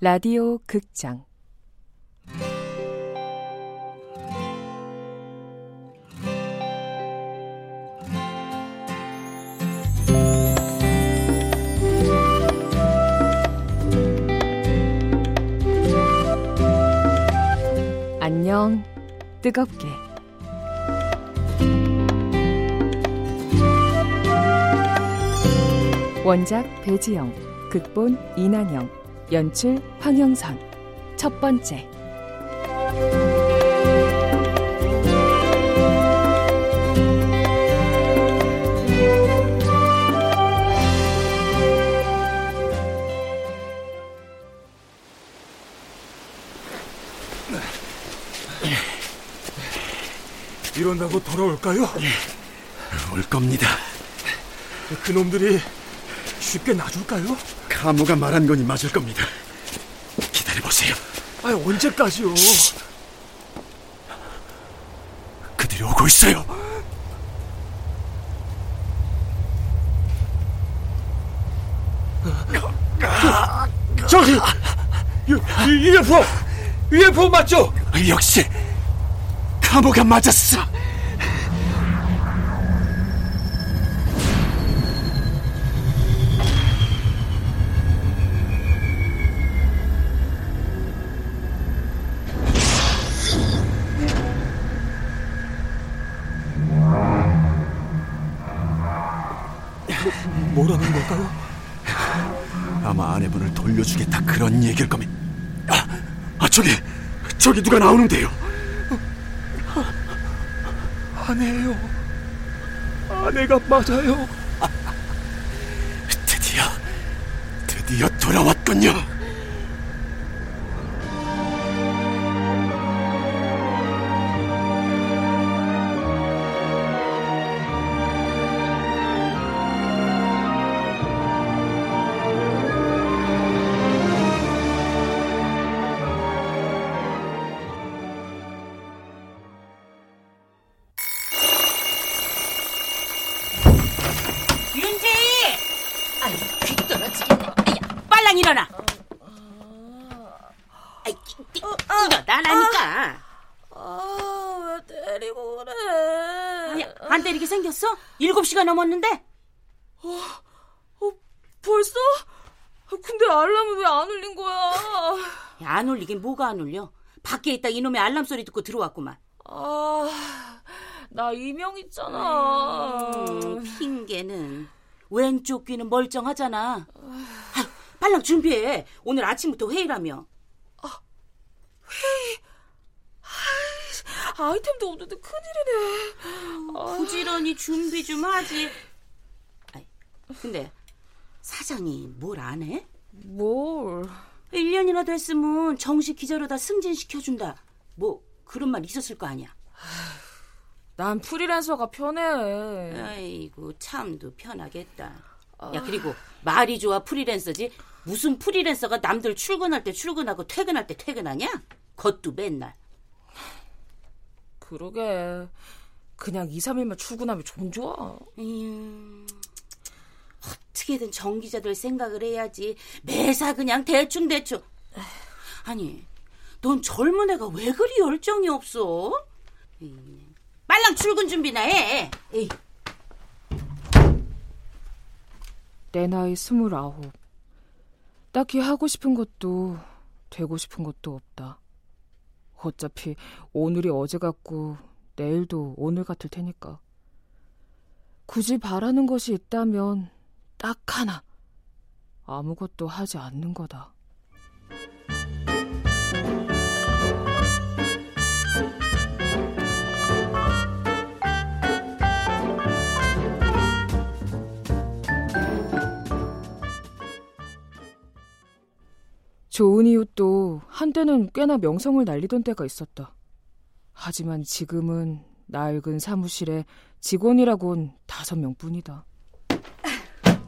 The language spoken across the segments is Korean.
라디오 극장. 안녕 뜨겁게. 원작 배지영 극본 이난영 연출 황영선 첫 번째 이런다고 돌아올까요? 올 겁니다. 그놈들이 쉽게 놔줄까요? 카모가 말한 거니 맞을 겁니다. 기다려보세요. 아 언제까지요? 그들이 오고 있어요. 저기 유, UFO UFO 맞죠? 역시 카모가 맞았어. 아마 아내분을 돌려주겠다 그런 얘기일 겁니다. 아, 아 저기 저기 누가 나오는데요. 아내예요. 아내가 맞아요. 드디어 드디어 돌아왔군요. 야, 빨랑 일어나. 아이, 끼, 끼, 일어나라니까. 아, 왜 때리고 그래? 야, 안 때리게 생겼어? 일곱 시가 넘었는데? 어, 벌써? 근데 알람은 왜 안 울린 거야? 야, 안 울리긴 뭐가 안 울려? 밖에 있다 이놈의 알람 소리 듣고 들어왔구만. 아, 나 이명 있잖아. 음, 핑계는. 왼쪽 귀는 멀쩡하잖아. 빨랑 준비해. 오늘 아침부터 회의라며. 아이템도 없는데 큰일이네. 아, 부지런히 준비 좀 하지. 아이, 근데 사장이 뭘 안 해? 뭘? 1년이나 됐으면 정식 기자로 다 승진시켜준다. 뭐 그런 말 있었을 거 아니야. 난 프리랜서가 편해. 아이고 참도 편하겠다. 야 그리고 말이 좋아 프리랜서지. 무슨 프리랜서가 남들 출근할 때 출근하고 퇴근할 때 퇴근하냐? 그것도 맨날. 그러게. 그냥 2, 3일만 출근하면 좀 좋아. 음, 어떻게든 정기자들 생각을 해야지. 매사 그냥 대충대충. 아니, 넌 젊은 애가 왜 그리 열정이 없어? 음, 빨랑 출근 준비나 해. 에이, 내 나이 스물아홉 딱히 하고 싶은 것도 되고 싶은 것도 없다. 어차피 오늘이 어제 같고 내일도 오늘 같을 테니까. 굳이 바라는 것이 있다면 딱 하나. 아무것도 하지 않는 거다 좋은 이웃도 한때는 꽤나 명성을 날리던 때가 있었다. 하지만 지금은 낡은 사무실에 직원이라곤 다섯 명뿐이다.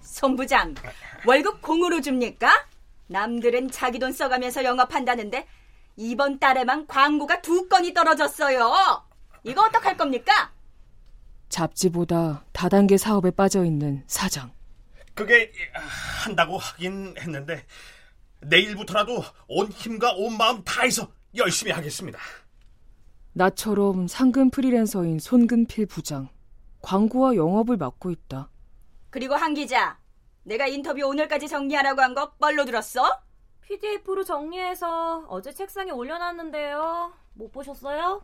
손 부장, 월급 공으로 줍니까? 남들은 자기 돈 써가면서 영업한다는데 이번 달에만 광고가 두 건이 떨어졌어요. 이거 어떡할 겁니까? 잡지보다 다단계 사업에 빠져 있는 사장. 그게 한다고 하긴 했는데 내일부터라도 온 힘과 온 마음 다해서 열심히 하겠습니다. 나처럼 상근 프리랜서인 손근필 부장. 광고와 영업을 맡고 있다. 그리고 한 기자, 내가 인터뷰 오늘까지 정리하라고 한 거 뻘로 들었어? PDF로 정리해서 어제 책상에 올려놨는데요. 못 보셨어요?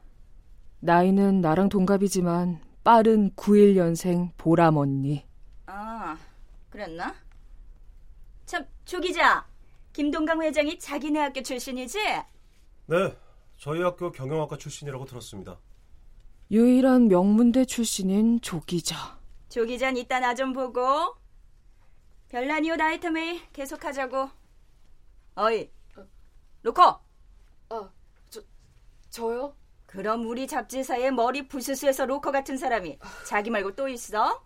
나이는 나랑 동갑이지만 빠른 91년생 보람 언니. 아, 그랬나? 참, 조 기자, 김동강 회장이 자기네 학교 출신이지? 네, 저희 학교 경영학과 출신이라고 들었습니다. 유일한 명문대 출신인 조 기자. 조 기자는 이따 나 좀 보고 별난이오 아이템 회의 계속하자고. 어이, 로커. 아, 저 저요? 그럼 우리 잡지사에 머리 부스스해서 로커 같은 사람이 자기 말고 또 있어?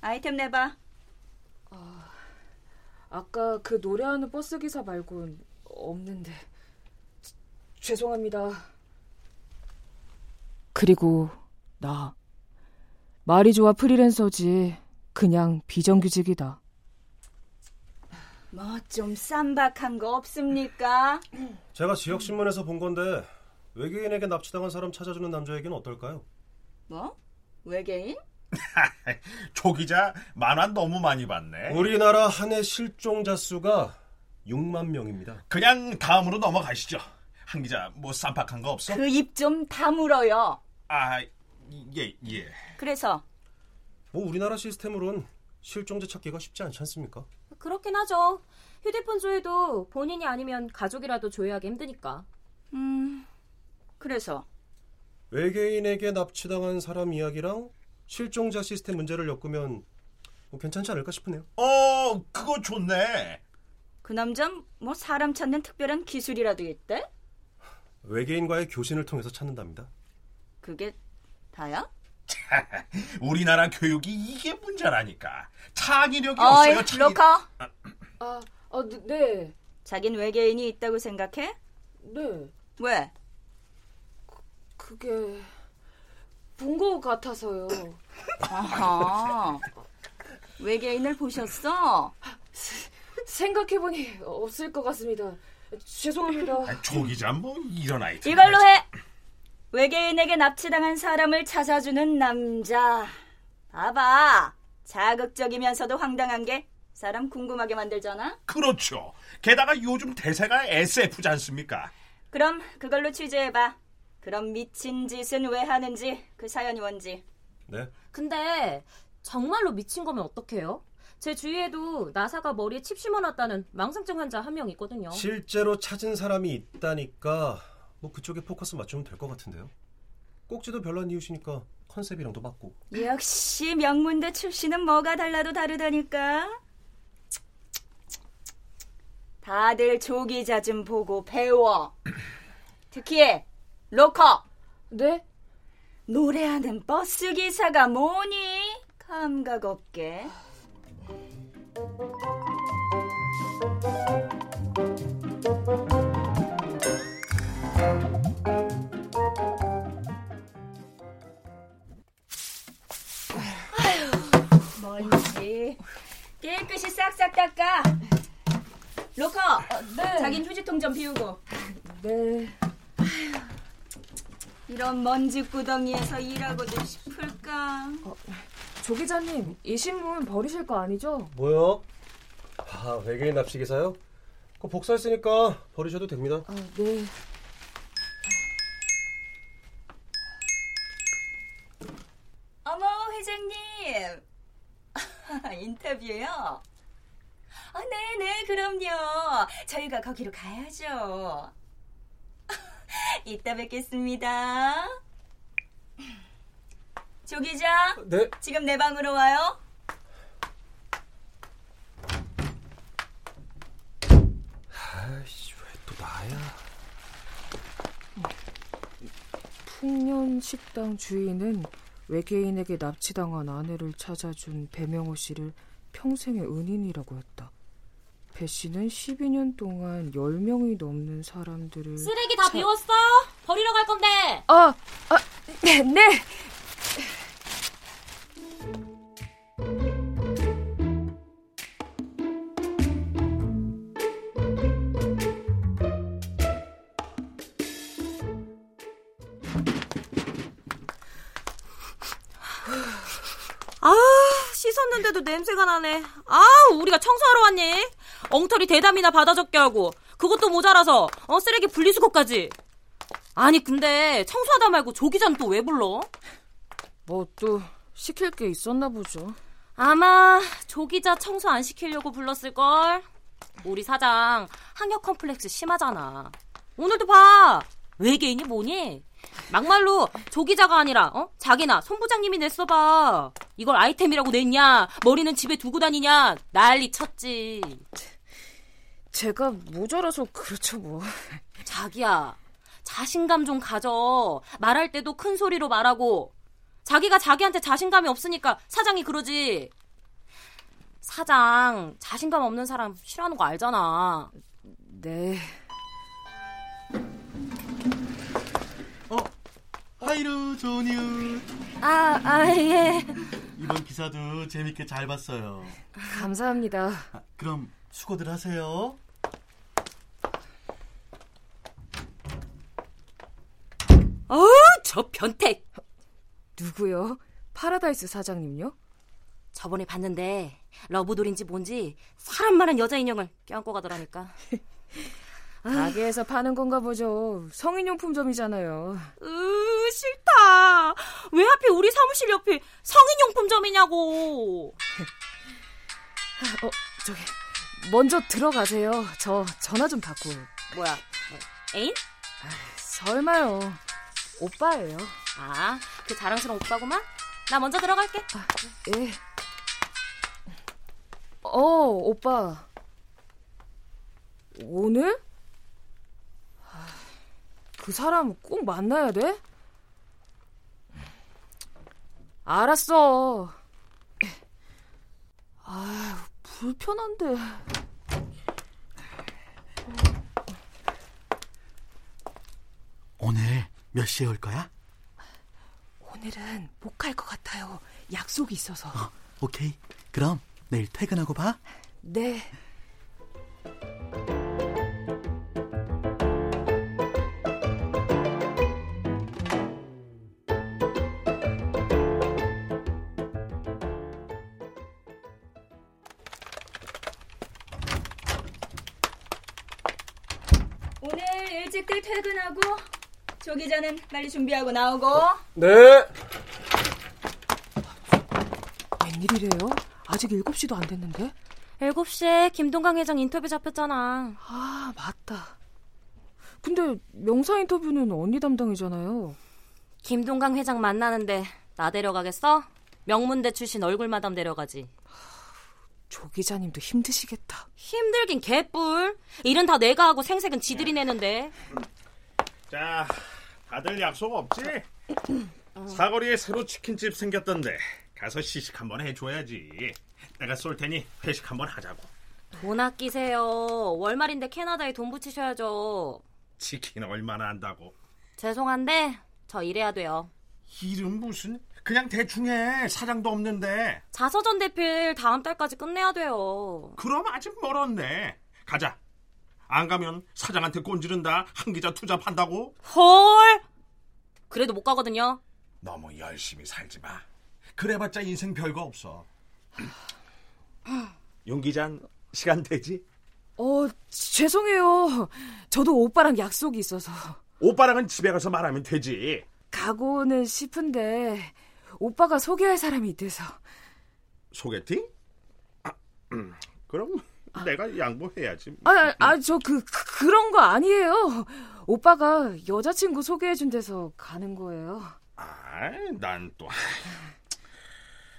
아이템 내봐. 아까 그 노래하는 버스 기사 말곤 없는데. 죄송합니다. 그리고 나 말이 좋아 프리랜서지 그냥 비정규직이다. 뭐 좀 쌈박한 거 없습니까? 제가 지역 신문에서 본 건데 외계인에게 납치당한 사람 찾아주는 남자에게는 어떨까요? 뭐? 외계인? 조 기자 만화 너무 많이 봤네. 우리나라 한 해 실종자 수가 6만 명입니다. 그냥 다음으로 넘어가시죠. 한 기자 뭐 쌈박한 거 없어? 그 입 좀 다물어요. 아, 예, 예. 그래서 뭐 우리나라 시스템으론 실종자 찾기가 쉽지 않지 않습니까? 그렇긴 하죠. 휴대폰 조회도 본인이 아니면 가족이라도 조회하기 힘드니까. 음 그래서 외계인에게 납치당한 사람 이야기랑 실종자 시스템 문제를 엮으면 뭐 괜찮지 않을까 싶으네요. 어, 그거 좋네. 그 남자 뭐 사람 찾는 특별한 기술이라도 있대? 외계인과의 교신을 통해서 찾는답니다. 그게 다야? 우리나라 교육이 이게 문제라니까. 창의력이 어이 없어요. 창의... 로커. 아, 아 네, 자긴 외계인이 있다고 생각해? 네. 왜? 그게 본 것 같아서요. 아하. 외계인을 보셨어? 생각해보니 없을 것 같습니다. 죄송합니다. 아, 조 기자 뭐 이런 아이템. 이걸로 해. 외계인에게 납치당한 사람을 찾아주는 남자. 봐봐. 자극적이면서도 황당한 게 사람 궁금하게 만들잖아. 그렇죠. 게다가 요즘 대세가 SF지 않습니까? 그럼 그걸로 취재해봐. 그럼 미친 짓은 왜 하는지 그 사연이 뭔지. 네. 근데 정말로 미친 거면 어떡해요? 제 주위에도 나사가 머리에 칩 심어놨다는 망상증 환자 한 명 있거든요. 실제로 찾은 사람이 있다니까 뭐 그쪽에 포커스 맞추면 될 것 같은데요. 꼭지도 별난 이웃이니까 컨셉이랑도 맞고. 역시 명문대 출신은 뭐가 달라도 다르다니까. 다들 조기자 좀 보고 배워. 특히 로커 네? 노래하는 버스 기사가 뭐니? 감각 없게. 먼지 깨끗이 싹싹 닦아. 로커, 네. 자긴 휴지통 좀 비우고. 네. 이런 먼지 구덩이에서 일하고도 싶을까? 조 기자님, 이 신문 버리실 거 아니죠? 뭐요? 아 외계인 납치 기사요? 그거 복사했으니까 버리셔도 됩니다. 아, 네. 어머, 회장님. 인터뷰요? 아, 네네, 그럼요. 저희가 거기로 가야죠. 이따 뵙겠습니다. 조 기자, 네. 지금 내 방으로 와요. 아이씨 왜 또 나야? 풍년 식당 주인은 외계인에게 납치당한 아내를 찾아준 배명호 씨를 평생의 은인이라고 했다. 배 씨는 12년 동안 10명이 넘는 사람들을 쓰레기 다 차... 비웠어? 버리러 갈 건데. 어, 어 네, 네. 아, 씻었는데도 냄새가 나네. 아, 우리가 청소하러 왔니? 엉터리 대담이나 받아 적게 하고 그것도 모자라서 어 쓰레기 분리수거까지. 아니 근데 청소하다 말고 조기자는 또왜 불러? 뭐 또 시킬 게 있었나 보죠. 아마 조기자 청소 안 시키려고 불렀을 걸. 우리 사장 학력 컴플렉스 심하잖아. 오늘도 봐. 외계인이 뭐니? 막말로 조기자가 아니라 어? 자기나 손 부장님이 냈어봐. 이걸 아이템이라고 냈냐? 머리는 집에 두고 다니냐? 난리 쳤지. 제가 모자라서 그렇죠 뭐. 자기야, 자신감 좀 가져. 말할 때도 큰 소리로 말하고. 자기가 자기한테 자신감이 없으니까 사장이 그러지. 사장, 자신감 없는 사람 싫어하는 거 알잖아. 네. 어, 하이루 조뉴. 아, 아, 예. 이번 기사도 재밌게 잘 봤어요. 감사합니다. 아, 그럼 수고들 하세요. 어우, 저 변태. 누구요? 파라다이스 사장님요? 저번에 봤는데 러브돌인지 뭔지 사람 많은 여자 인형을 껴안고 가더라니까. 가게에서 파는 건가 보죠. 성인용품점이잖아요. 으, 싫다. 왜 하필 우리 사무실 옆에 성인용품점이냐고. 어, 저기 먼저 들어가세요. 저 전화 좀 받고. 뭐야? 애인? 설마요. 오빠예요. 아, 그 자랑스러운 오빠구만? 나 먼저 들어갈게. 아, 예. 어, 오빠. 오늘? 아, 그 사람 꼭 만나야 돼? 알았어. 아, 불편한데. 오늘 몇 시에 올 거야? 오늘은 못 갈 것 같아요. 약속이 있어서. 어, 오케이. 그럼 내일 퇴근하고 봐. 네. 조 기자는 빨리 준비하고 나오고 네. 웬일이래요? 아직 7시도 안 됐는데? 7시에 김동강 회장 인터뷰 잡혔잖아. 아, 맞다. 근데 명사 인터뷰는 언니 담당이잖아요. 김동강 회장 만나는데 나 데려가겠어? 명문대 출신 얼굴 마담 데려가지. 조 기자님도 힘드시겠다. 힘들긴 개뿔. 일은 다 내가 하고 생색은 지들이 내는데. 자, 다들 약속 없지? 사거리에 새로 치킨집 생겼던데 가서 시식 한번 해줘야지. 내가 쏠 테니 회식 한번 하자고. 돈 아끼세요. 월말인데 캐나다에 돈 붙이셔야죠. 치킨 얼마나 한다고? 죄송한데 저 일해야 돼요. 일은 무슨? 그냥 대충 해. 사장도 없는데. 자서전 대필 다음 달까지 끝내야 돼요. 그럼 아직 멀었네. 가자. 안 가면 사장한테 꼰지른다. 한 기자 투잡한다고? 헐! 그래도 못 가거든요. 너무 열심히 살지 마. 그래봤자 인생 별거 없어. 용 기장 시간 되지? 어, 죄송해요. 저도 오빠랑 약속이 있어서. 오빠랑은 집에 가서 말하면 되지. 가고는 싶은데 오빠가 소개할 사람이 있대서. 소개팅? 아, 음, 그럼 내가 양보해야지. 아, 아, 저 그, 그 그런 거 아니에요. 오빠가 여자친구 소개해준 데서 가는 거예요. 아, 난 또.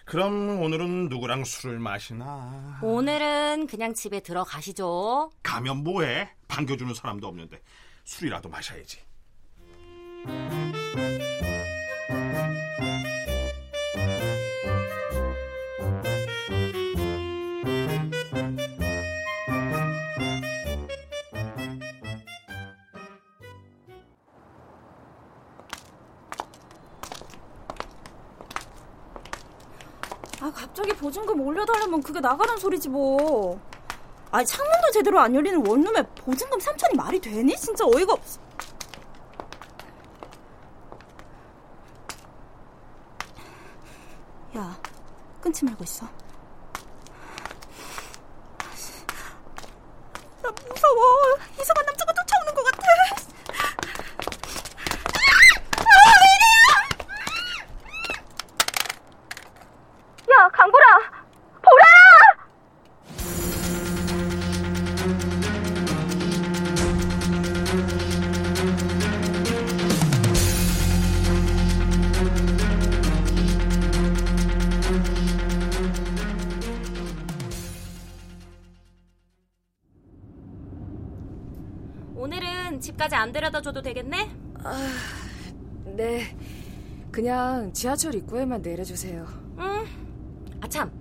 그럼 오늘은 누구랑 술을 마시나? 오늘은 그냥 집에 들어가시죠. 가면 뭐해? 반겨주는 사람도 없는데 술이라도 마셔야지. 갑자기 보증금 올려달라면 그게 나가는 소리지 뭐. 아니 창문도 제대로 안 열리는 원룸에 보증금 3천이 말이 되니? 진짜 어이가 없어. 야, 끊지 말고 있어. 집까지 안 데려다 줘도 되겠네? 아, 네. 그냥 지하철 입구에만 내려주세요. 응. 아, 참.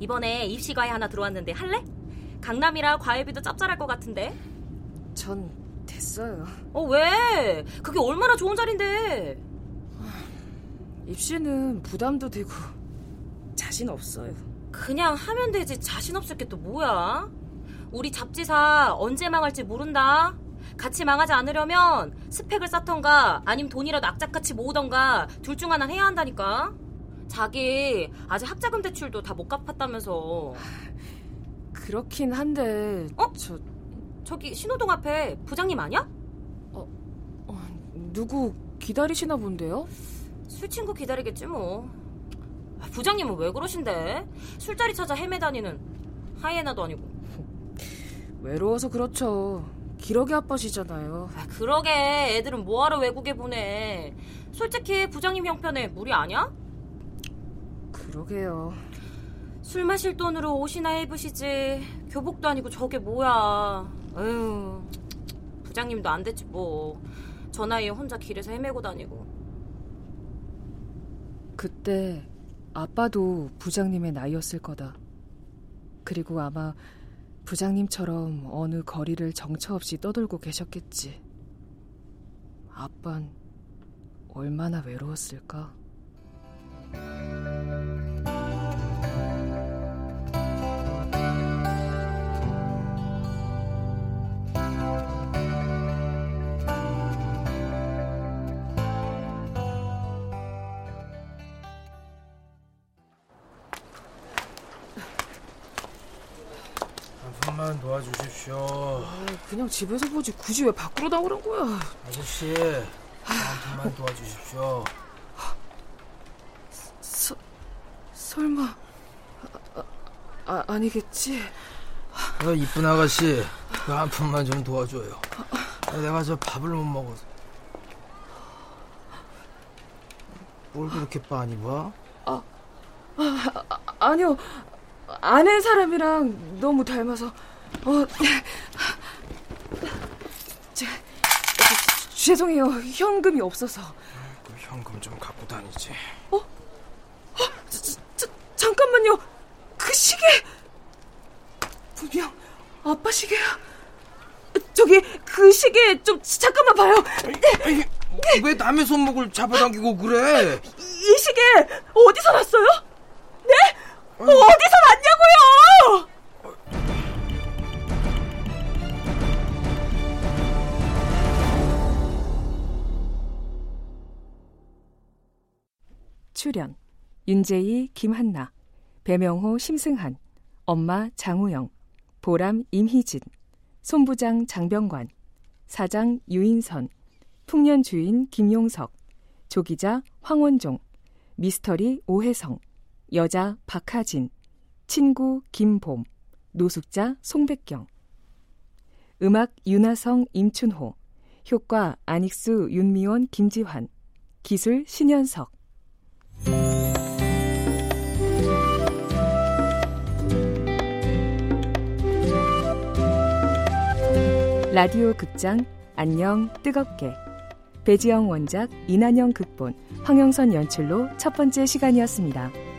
이번에 입시 과외 하나 들어왔는데 할래? 강남이라 과외비도 짭짤할 것 같은데. 전 됐어요. 어, 왜? 그게 얼마나 좋은 자리인데. 입시는 부담도 되고 자신 없어요. 그냥 하면 되지 자신 없을 게 또 뭐야? 우리 잡지사 언제 망할지 모른다. 같이 망하지 않으려면 스펙을 쌓던가 아님 돈이라도 악착같이 모으던가 둘 중 하나 해야 한다니까. 자기 아직 학자금 대출도 다 못 갚았다면서. 그렇긴 한데 어? 저 저기 신호동 앞에 부장님 아니야? 어, 누구 기다리시나 본데요? 술 친구 기다리겠지 뭐. 아, 부장님은 왜 그러신데? 술자리 찾아 헤매다니는 하이에나도 아니고. 외로워서 그렇죠. 기러기 아빠시잖아요. 아, 그러게 애들은 뭐하러 외국에 보내. 솔직히 부장님 형편에 무리 아냐? 그러게요. 술 마실 돈으로 옷이나 입으시지. 교복도 아니고 저게 뭐야. 에휴. 부장님도 안 됐지 뭐. 저 나이에 혼자 길에서 헤매고 다니고. 그때 아빠도 부장님의 나이였을 거다. 그리고 아마 부장님처럼 어느 거리를 정처 없이 떠돌고 계셨겠지. 아빤 얼마나 외로웠을까? 그냥 집에서 보지 굳이 왜 밖으로 나오란 거야? 아저씨, 한 번만 도와주십시오. 서, 설마 아, 아, 아니겠지? 그 이쁜 아가씨, 그 한 푼만 좀 도와줘요. 내가 저 밥을 못 먹어서. 뭘 그렇게 빤히 봐? 아, 아, 아니요. 아는 사람이랑 너무 닮아서. 어, 제, 죄송해요. 현금이 없어서. 그 현금 좀 갖고 다니지. 어? 어? 자, 자, 잠깐만요. 그 시계 분명 아빠 시계야. 저기 그 시계 좀 잠깐만 봐요. 에이, 왜 남의 손목을 잡아당기고 그래? 이, 이 시계 어디서 났어요? 네? 어디서 났냐고요? 출연 윤재희, 김한나, 배명호, 심승한, 엄마 장우영, 보람 임희진, 손부장 장병관, 사장 유인선, 풍년 주인 김용석, 조기자 황원종, 미스터리 오혜성, 여자 박하진, 친구 김봄, 노숙자 송백경. 음악 윤하성 임춘호, 효과 안익수 윤미원 김지환, 기술 신현석. 라디오 극장 안녕 뜨겁게 배지영 원작 이난영 극본 황영선 연출로 첫 번째 시간이었습니다.